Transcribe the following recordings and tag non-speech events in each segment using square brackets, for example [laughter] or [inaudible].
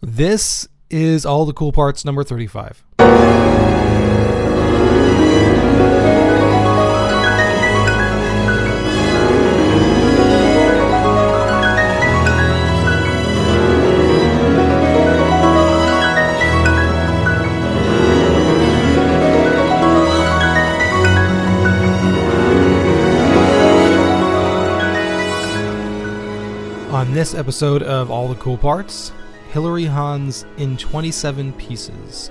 This is all the cool parts number 35. On this episode of All the Cool Parts, Hilary Hahn's in 27 pieces.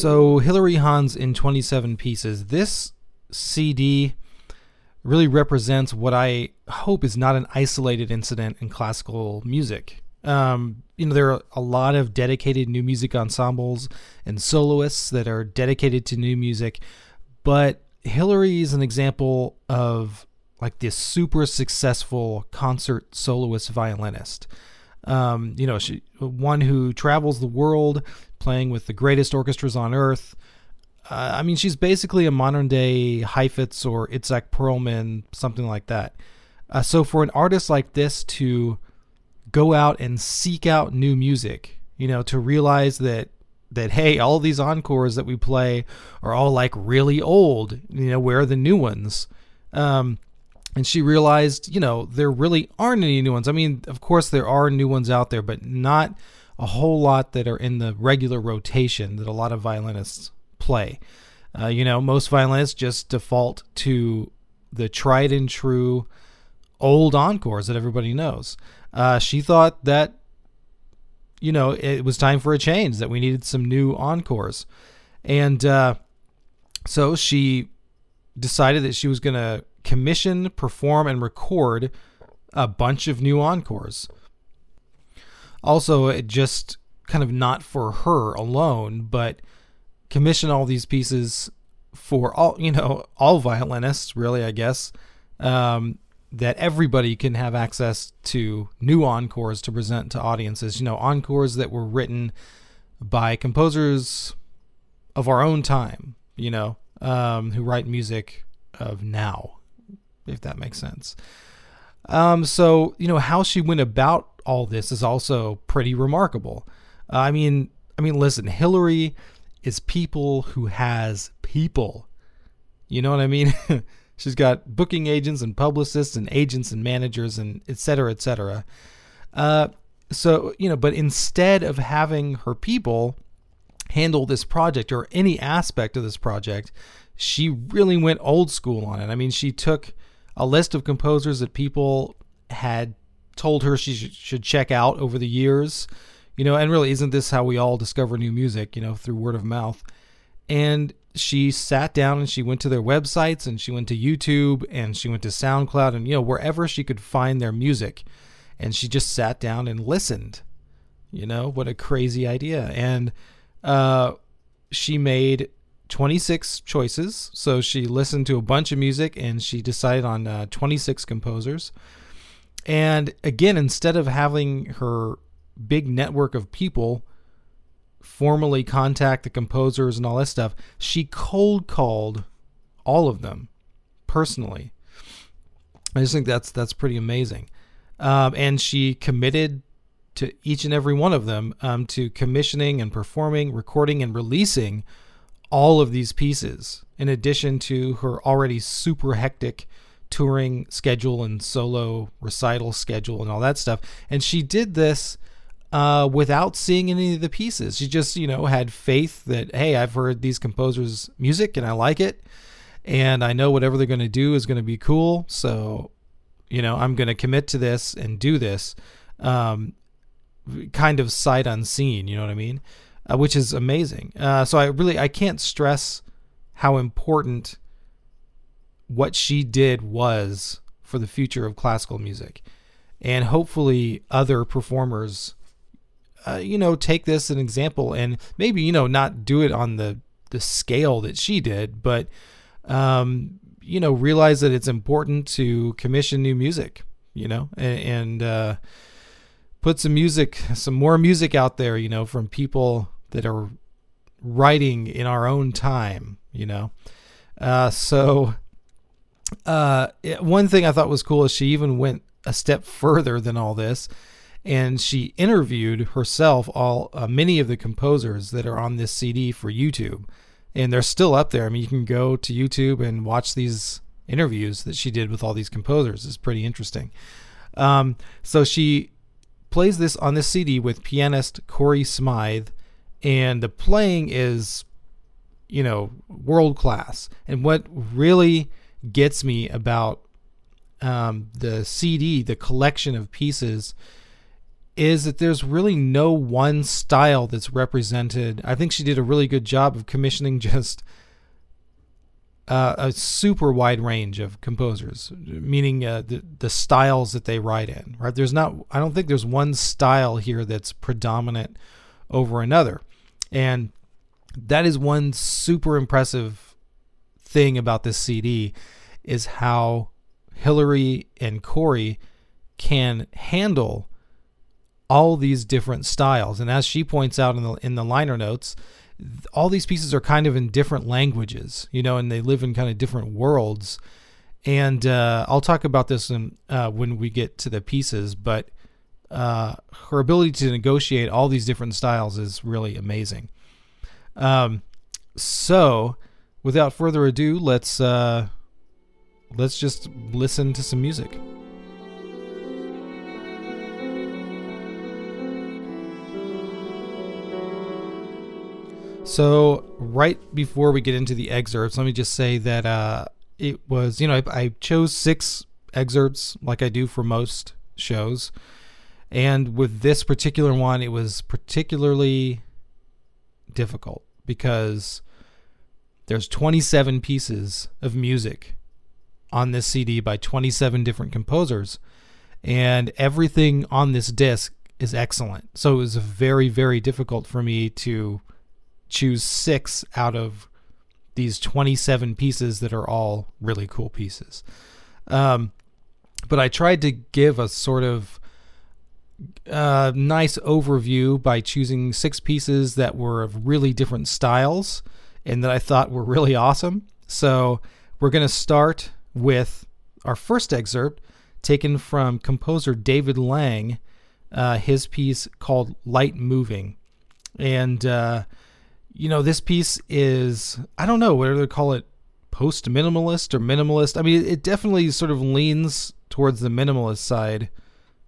So, Hilary Hahn's in 27 pieces. This CD really represents what I hope is not an isolated incident in classical music. Um, you know, there are a lot of dedicated new music ensembles and soloists that are dedicated to new music, but Hilary is an example of like this super successful concert soloist violinist. Um, you know, she one who travels the world playing with the greatest orchestras on earth. Uh, I mean, she's basically a modern day Heifetz or Itzhak Perlman, something like that. Uh, so for an artist like this to go out and seek out new music, you know, to realize that that hey, all these encores that we play are all like really old. You know, where are the new ones? Um, and she realized, you know, there really aren't any new ones. I mean, of course, there are new ones out there, but not a whole lot that are in the regular rotation that a lot of violinists play. Uh, you know, most violinists just default to the tried and true old encores that everybody knows. Uh, she thought that, you know, it was time for a change, that we needed some new encores. And uh, so she decided that she was going to commission, perform, and record a bunch of new encores. Also, it just kind of not for her alone, but commission all these pieces for all you know all violinists, really, I guess. Um, that everybody can have access to new encores to present to audiences. You know, encores that were written by composers of our own time. You know, um, who write music of now, if that makes sense. Um, so you know how she went about all this is also pretty remarkable. Uh, I mean, I mean, listen, Hilary is people who has people. You know what I mean? [laughs] She's got booking agents and publicists and agents and managers and et cetera, et cetera. Uh, so, you know, but instead of having her people handle this project or any aspect of this project, she really went old school on it. I mean, she took a list of composers that people had told her she should check out over the years, you know, and really, isn't this how we all discover new music, you know, through word of mouth? And she sat down and she went to their websites and she went to YouTube and she went to SoundCloud and, you know, wherever she could find their music. And she just sat down and listened. You know, what a crazy idea. And uh, she made 26 choices. So she listened to a bunch of music and she decided on uh, 26 composers. And again, instead of having her big network of people formally contact the composers and all that stuff, she cold called all of them personally. I just think that's that's pretty amazing. Um, and she committed to each and every one of them um, to commissioning and performing, recording and releasing all of these pieces, in addition to her already super hectic touring schedule and solo recital schedule and all that stuff. And she did this uh, without seeing any of the pieces. She just, you know, had faith that, hey, I've heard these composers' music and I like it. And I know whatever they're going to do is going to be cool. So, you know, I'm going to commit to this and do this. Um, kind of sight unseen, you know what I mean? Uh, which is amazing. Uh, so I really I can't stress how important what she did was for the future of classical music, and hopefully other performers, uh, you know, take this an example and maybe you know not do it on the the scale that she did, but um, you know realize that it's important to commission new music, you know, and. and uh, put some music, some more music out there, you know, from people that are writing in our own time, you know. Uh, so, uh, one thing I thought was cool is she even went a step further than all this, and she interviewed herself all uh, many of the composers that are on this CD for YouTube, and they're still up there. I mean, you can go to YouTube and watch these interviews that she did with all these composers. It's pretty interesting. Um, so she plays this on this CD with pianist Cory Smythe, and the playing is, you know, world class. And what really gets me about um, the CD, the collection of pieces, is that there's really no one style that's represented. I think she did a really good job of commissioning [laughs] just uh, a super wide range of composers, meaning uh, the the styles that they write in. Right? There's not. I don't think there's one style here that's predominant over another, and that is one super impressive thing about this CD is how Hilary and Cory can handle all these different styles. And as she points out in the in the liner notes, all these pieces are kind of in different languages, you know, and they live in kind of different worlds. And uh, I'll talk about this in, uh, when we get to the pieces, but uh, her ability to negotiate all these different styles is really amazing. Um, so, without further ado, let's uh, let's just listen to some music. So, right before we get into the excerpts, let me just say that uh, it was, you know, I, I, chose six excerpts like I do for most shows. And with this particular one, it was particularly difficult because there's 27 pieces of music on this CD by 27 different composers. And everything on this disc is excellent. So it was very, very difficult for me to choose six out of these 27 pieces that are all really cool pieces. Um, but I tried to give a sort of uh, nice overview by choosing six pieces that were of really different styles and that I thought were really awesome. So we're going to start with our first excerpt taken from composer David Lang, uh, his piece called Light Moving. And uh, you know, this piece is I don't know whether they call it post minimalist or minimalist. I mean, it definitely sort of leans towards the minimalist side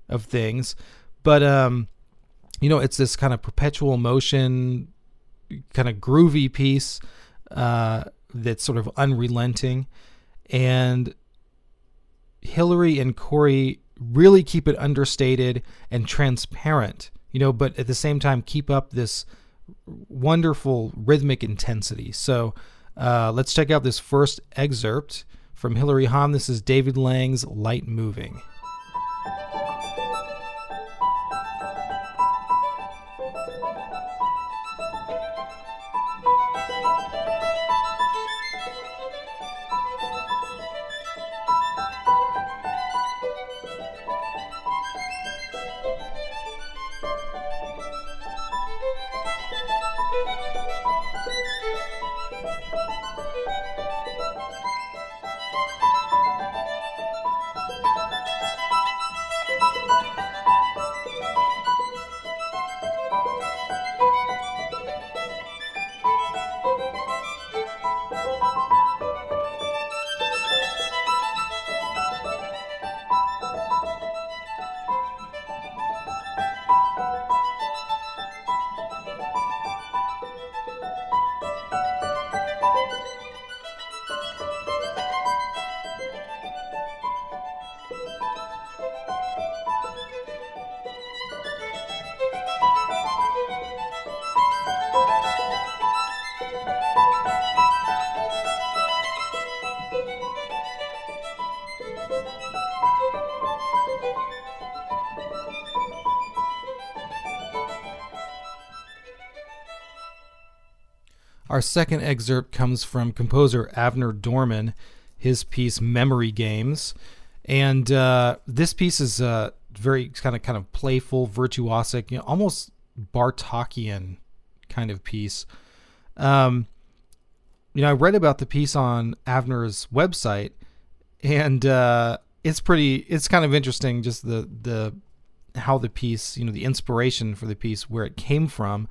of things, but um, you know, it's this kind of perpetual motion, kind of groovy piece uh, that's sort of unrelenting, and Hilary and Cory really keep it understated and transparent, you know, but at the same time keep up this wonderful rhythmic intensity. So uh, let's check out this first excerpt from Hilary Hahn. This is David Lang's Light Moving. Our second excerpt comes from composer Avner Dorman, his piece "Memory Games," and uh, this piece is uh, very kind of kind of playful, virtuosic, you know, almost Bartokian kind of piece. Um, you know, I read about the piece on Avner's website, and uh, it's pretty. It's kind of interesting, just the the how the piece, you know, the inspiration for the piece, where it came from.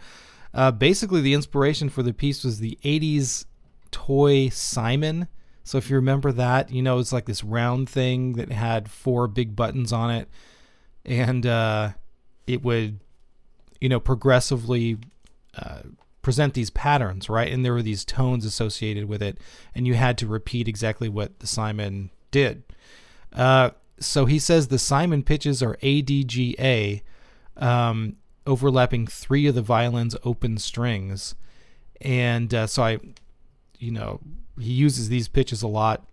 Uh, basically, the inspiration for the piece was the 80s toy Simon. So if you remember that, you know, it's like this round thing that had four big buttons on it. And uh, it would, you know, progressively uh, present these patterns, right? And there were these tones associated with it. And you had to repeat exactly what the Simon did. Uh, so he says the Simon pitches are ADGA. Um, overlapping three of the violin's open strings. And uh, so I, you know, he uses these pitches a lot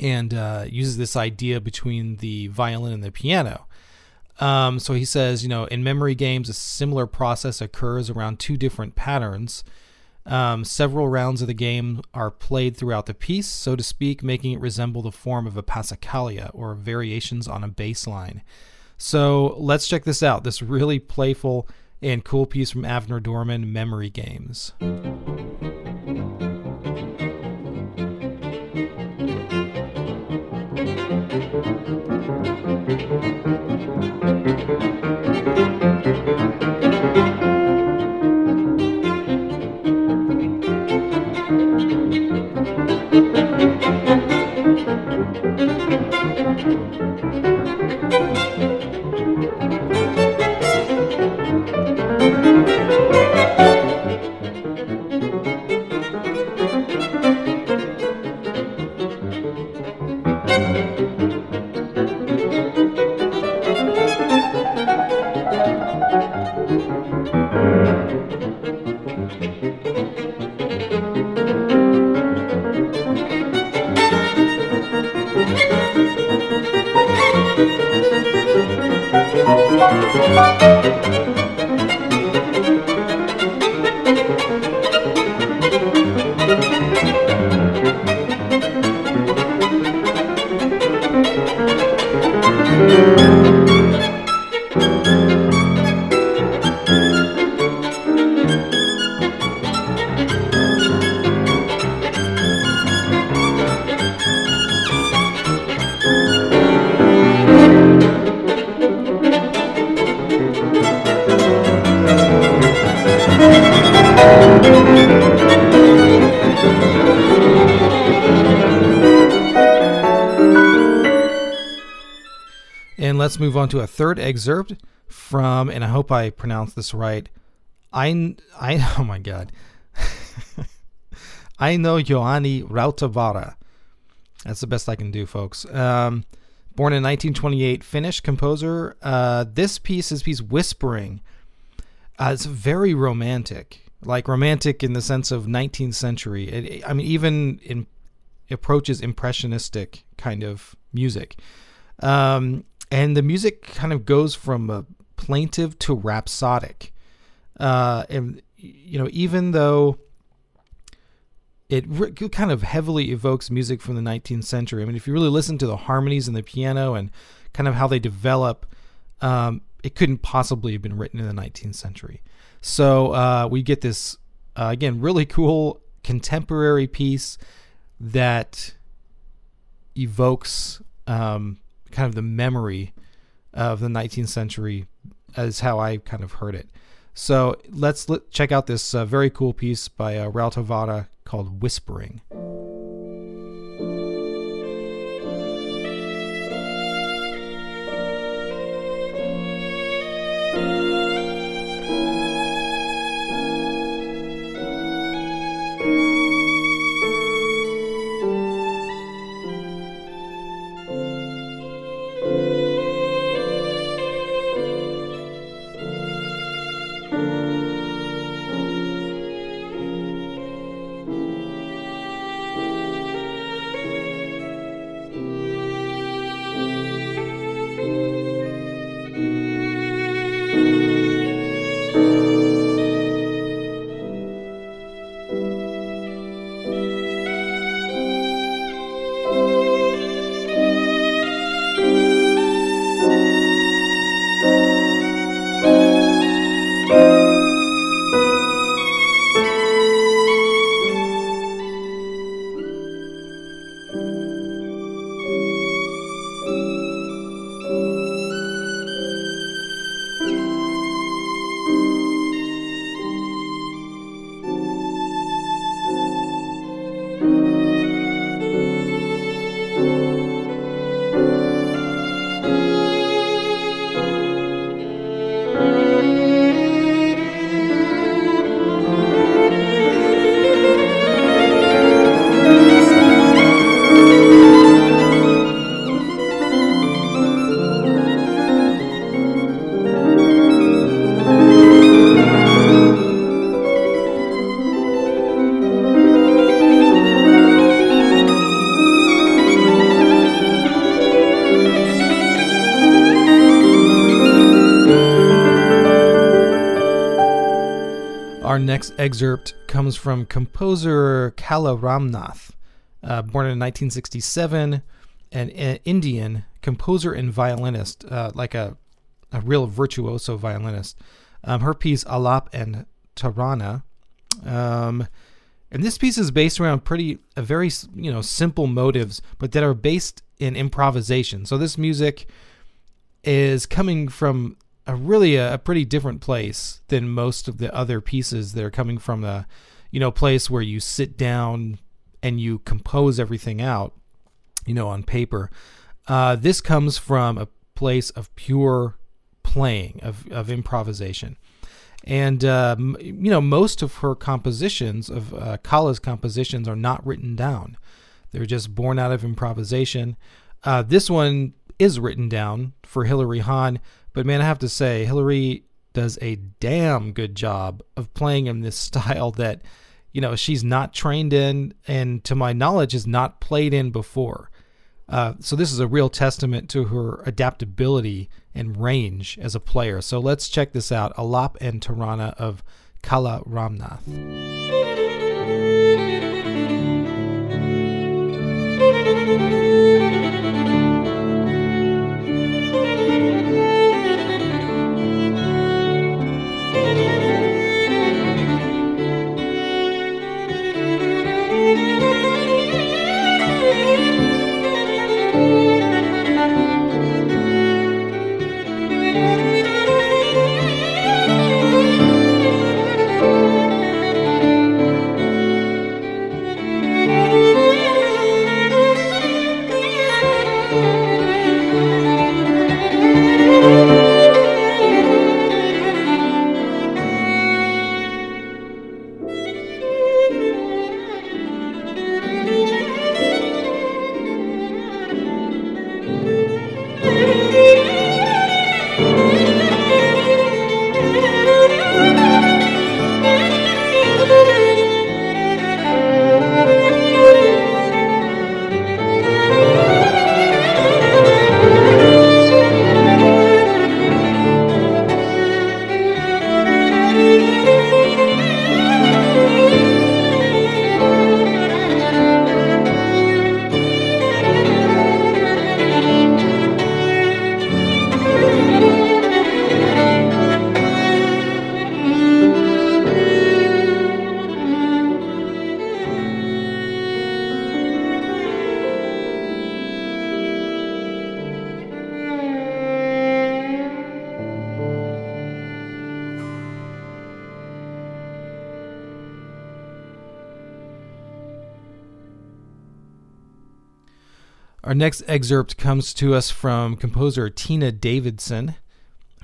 and uh, uses this idea between the violin and the piano. Um, so he says, you know, in memory games, a similar process occurs around two different patterns. Um, several rounds of the game are played throughout the piece, so to speak, making it resemble the form of a passacaglia or variations on a bass line. So let's check this out this really playful and cool piece from Avner Dorman Memory Games. Let's move on to a third excerpt from, and I hope I pronounced this right. I, I, [laughs] oh my God. [laughs] Einojuhani Rautavaara. That's the best I can do, folks. Um, born in 1928, Finnish composer. Uh, this piece is piece Whispering. Uh, it's very romantic, like romantic in the sense of 19th century. It, I mean, even in approaches impressionistic kind of music. Um, and the music kind of goes from a plaintive to rhapsodic. Uh, and you know, even though it re- kind of heavily evokes music from the 19th century. I mean, if you really listen to the harmonies and the piano and kind of how they develop, um, it couldn't possibly have been written in the 19th century. So uh, we get this uh, again really cool contemporary piece that evokes um, kind of the memory of the 19th century as how I kind of heard it. So let's let, check out this uh, very cool piece by uh, Rautavaara called Whispering. Next excerpt comes from composer Kala Ramnath, uh, born in 1967, an, an, Indian composer and violinist, uh, like a, a real virtuoso violinist. Um, her piece Alap and Tarana. Um, and this piece is based around pretty, a very, you know, simple motives, but that are based in improvisation. So this music is coming from a really a, a, pretty different place than most of the other pieces that are coming from a you know place where you sit down and you compose everything out you know on paper. Uh, this comes from a place of pure playing of, of improvisation. And uh, you know most of her compositions of uh, Kala's compositions are not written down. They're just born out of improvisation. Uh, this one is written down for Hilary Hahn but man, I have to say, Hilary does a damn good job of playing in this [laughs] style that, you know, she's not trained in and to my knowledge has not played in before. Uh, so this is a real testament to her adaptability and range as a player. So let's check this out. Alap and Tarana of Kala Ramnath. Our next excerpt comes to us from composer Tina Davidson,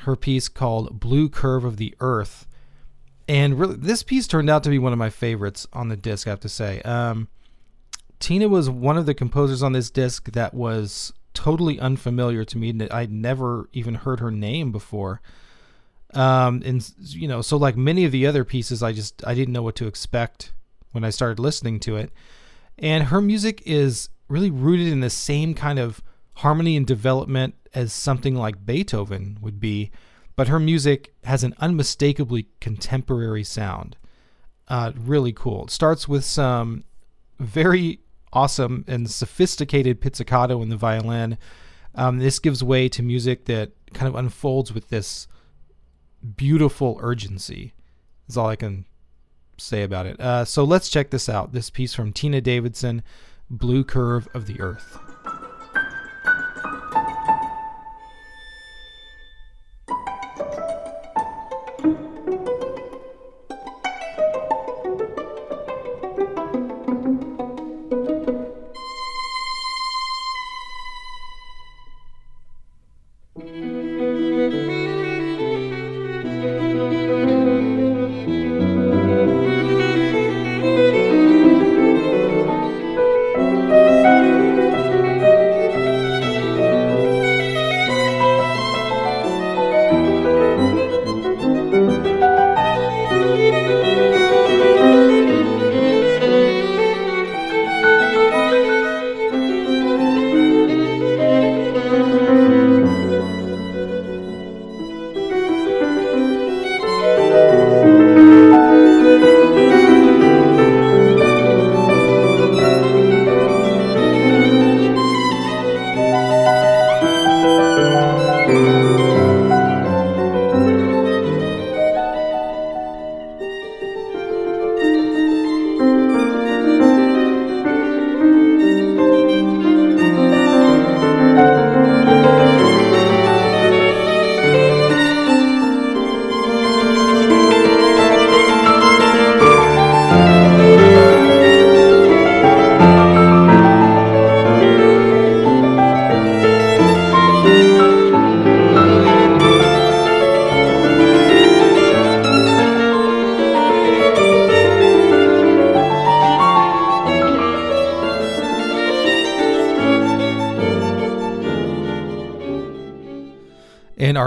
her piece called Blue Curve of the Earth. And really, this piece turned out to be one of my favorites on the disc, I have to say. Um, Tina was one of the composers on this disc that was totally unfamiliar to me. I'd never even heard her name before. Um, and you know, so like many of the other pieces, I just I didn't know what to expect when I started listening to it. And her music is really rooted in the same kind of harmony and development as something like Beethoven would be, but her music has an unmistakably contemporary sound. Uh, really cool. It starts with some very awesome and sophisticated pizzicato in the violin. Um, this gives way to music that kind of unfolds with this beautiful urgency. Is all I can say about it. Uh, so let's check this out. This piece from Tina Davidson blue curve of the Earth.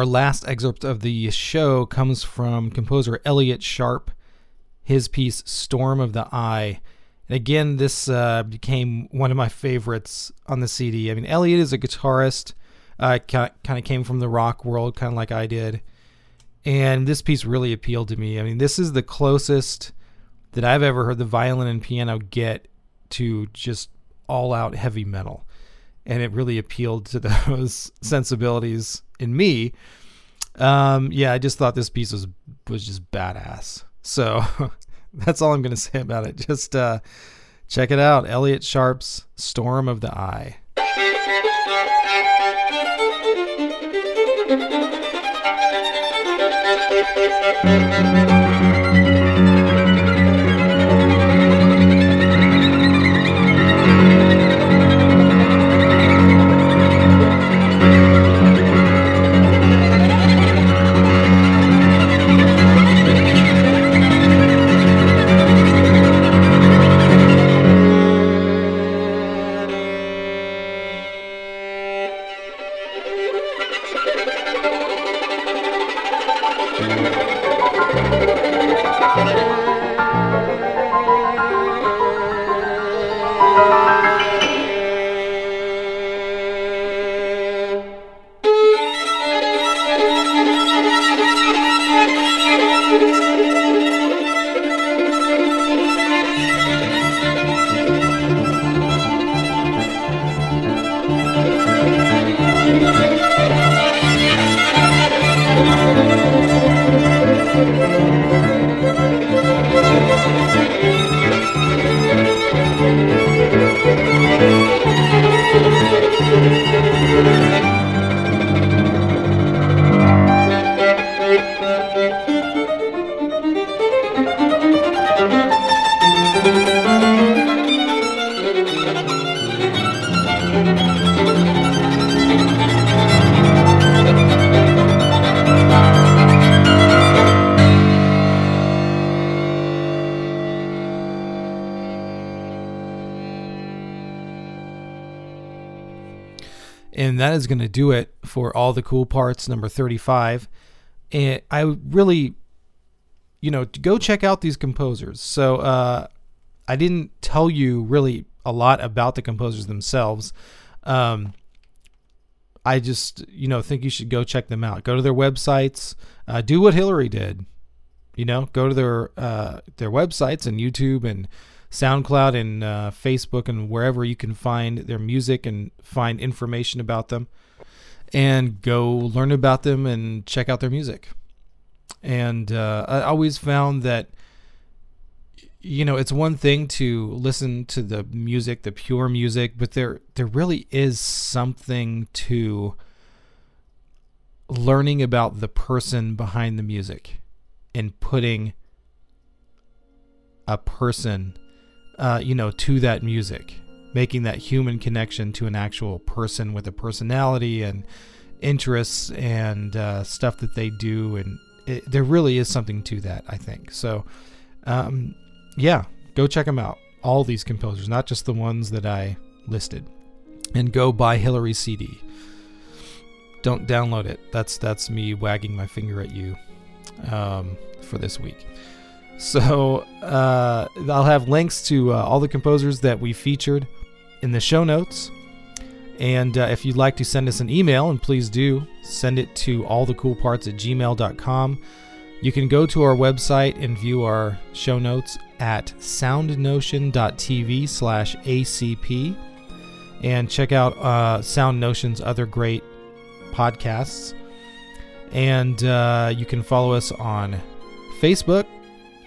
Our last excerpt of the show comes from composer Elliott Sharp, his piece Storm of the Eye. And again, this uh, became one of my favorites on the CD. I mean, Elliott is a guitarist, uh, kind of came from the rock world, kind of like I did. And this piece really appealed to me. I mean, this is the closest that I've ever heard the violin and piano get to just all out heavy metal. And it really appealed to [laughs] those sensibilities in me. Um, yeah, I just thought this piece was was just badass. So [laughs] that's all I'm to say about it. Just uh, check it out. Elliott Sharp's Storm of the Eye. and is going to do it for all the cool parts number 35 and i really you know go check out these composers. So uh, i didn't tell you really a lot about the composers themselves. Um, i just you know think you should go check them out. Go to their websites. Uh, do what hilary did. You know go to their uh, their websites and youtube and SoundCloud and uh, Facebook and wherever you can find their music and find information about them, and go learn about them and check out their music. And uh, I always found that you know it's one thing to listen to the music, the pure music, but there there really is something to learning about the person behind the music and putting a person uh, you know, to that music, making that human connection to an actual person with a personality and interests and uh, stuff that they do, and it, there really is something to that, I think. So, um, yeah, go check them out. All these composers, not just the ones that I listed, and go buy Hilary CD. Don't download it. That's that's me wagging my finger at you um, for this week. So uh, I'll have links to uh, all the composers that we featured in the show notes. And uh, if you'd like to send us an email, and please do, send it to allthecoolparts at gmail.com. You can go to our website and view our show notes at soundnotion.tv slash ACP and check out uh, Sound Notion's other great podcasts. And uh, you can follow us on Facebook,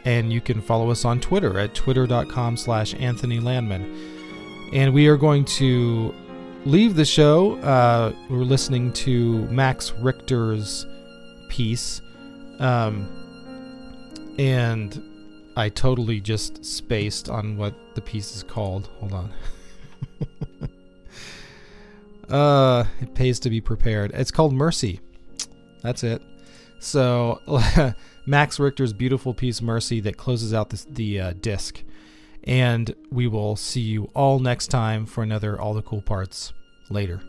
and you can follow us on Twitter at twitter.com slash Anthony Landman. And we are going to leave the show. Uh, we're listening to Max Richter's piece. Um, and I totally just spaced on what the piece is called. Hold on. [laughs] uh, it pays to be prepared. It's called Mercy. That's it. So [laughs] Max Richter's beautiful piece Mercy that closes out this, the uh, disc. And we will see you all next time for another All the Cool Parts later.